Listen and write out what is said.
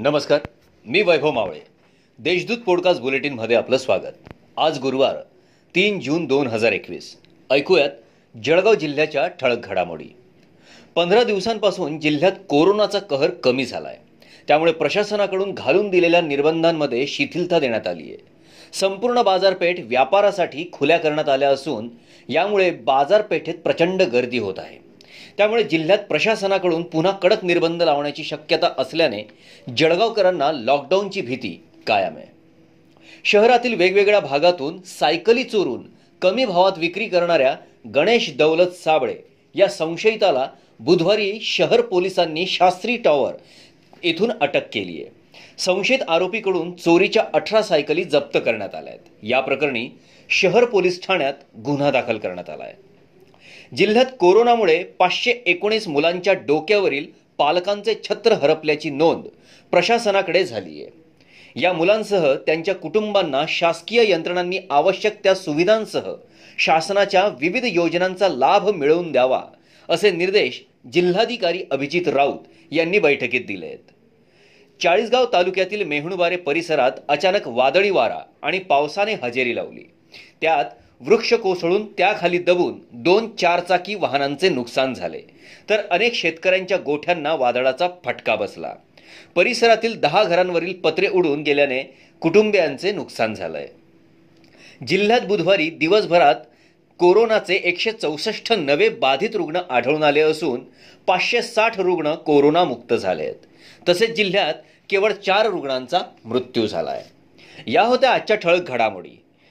नमस्कार मी वैभव मावळे. देशदूत पॉडकास्ट बुलेटिनमध्ये आपलं स्वागत. आज गुरुवार तीन जून दोन हजार एकवीस. ऐकूयात जळगाव जिल्ह्याच्या ठळक घडामोडी. पंधरा दिवसांपासून जिल्ह्यात कोरोनाचा कहर कमी झाला आहे त्यामुळे प्रशासनाकडून घालून दिलेल्या निर्बंधांमध्ये शिथिलता देण्यात आली आहे संपूर्ण बाजारपेठ व्यापारासाठी खुल्या करण्यात आल्या असून यामुळे बाजारपेठेत प्रचंड गर्दी होत आहे. त्यामुळे जिल्ह्यात प्रशासनाकडून पुन्हा कडक निर्बंध लावण्याची शक्यता असल्याने जळगावकरांना लॉकडाऊनची भीती कायम आहे. शहरातील वेगवेगळ्या भागातून सायकली चोरून कमी भावात विक्री करणाऱ्या गणेश दौलत साबळे या संशयिताला बुधवारी शहर पोलिसांनी शास्त्री टॉवर येथून अटक केली आहे. संशयित आरोपीकडून चोरीच्या अठरा सायकली जप्त करण्यात आल्या आहेत. या प्रकरणी शहर पोलीस ठाण्यात गुन्हा दाखल करण्यात आला आहे. जिल्ह्यात कोरोनामुळे पाचशे एकोणीस मुलांच्या डोक्यावरील पालकांचे छत्र हरपल्याची नोंद प्रशासनाकडे झाली आहे. या मुलांसह त्यांच्या कुटुंबांना शासकीय यंत्रणांनी आवश्यक त्या सुविधांसह शासनाच्या विविध योजनांचा लाभ मिळवून द्यावा असे निर्देश जिल्हाधिकारी अभिजित राऊत यांनी बैठकीत दिले आहेत. चाळीसगाव तालुक्यातील मेहणुबारे परिसरात अचानक वादळी वारा आणि पावसाने हजेरी लावली. त्यात वृक्ष कोसळून त्याखाली दबून दोन चारचाकी वाहनांचे नुकसान झाले. तर अनेक शेतकऱ्यांच्या गोठ्यांना वादळाचा फटका बसला. परिसरातील दहा घरांवरील पत्रे उडून गेल्याने कुटुंबियांचे नुकसान झालंय. जिल्ह्यात बुधवारी दिवसभरात कोरोनाचे एकशे चौसष्ट नवे बाधित रुग्ण आढळून आले असून पाचशे साठ रुग्ण कोरोनामुक्त झाले आहेत तसेच जिल्ह्यात केवळ चार रुग्णांचा मृत्यू झाला आहे या होत्या आजच्या ठळक घडामोडी.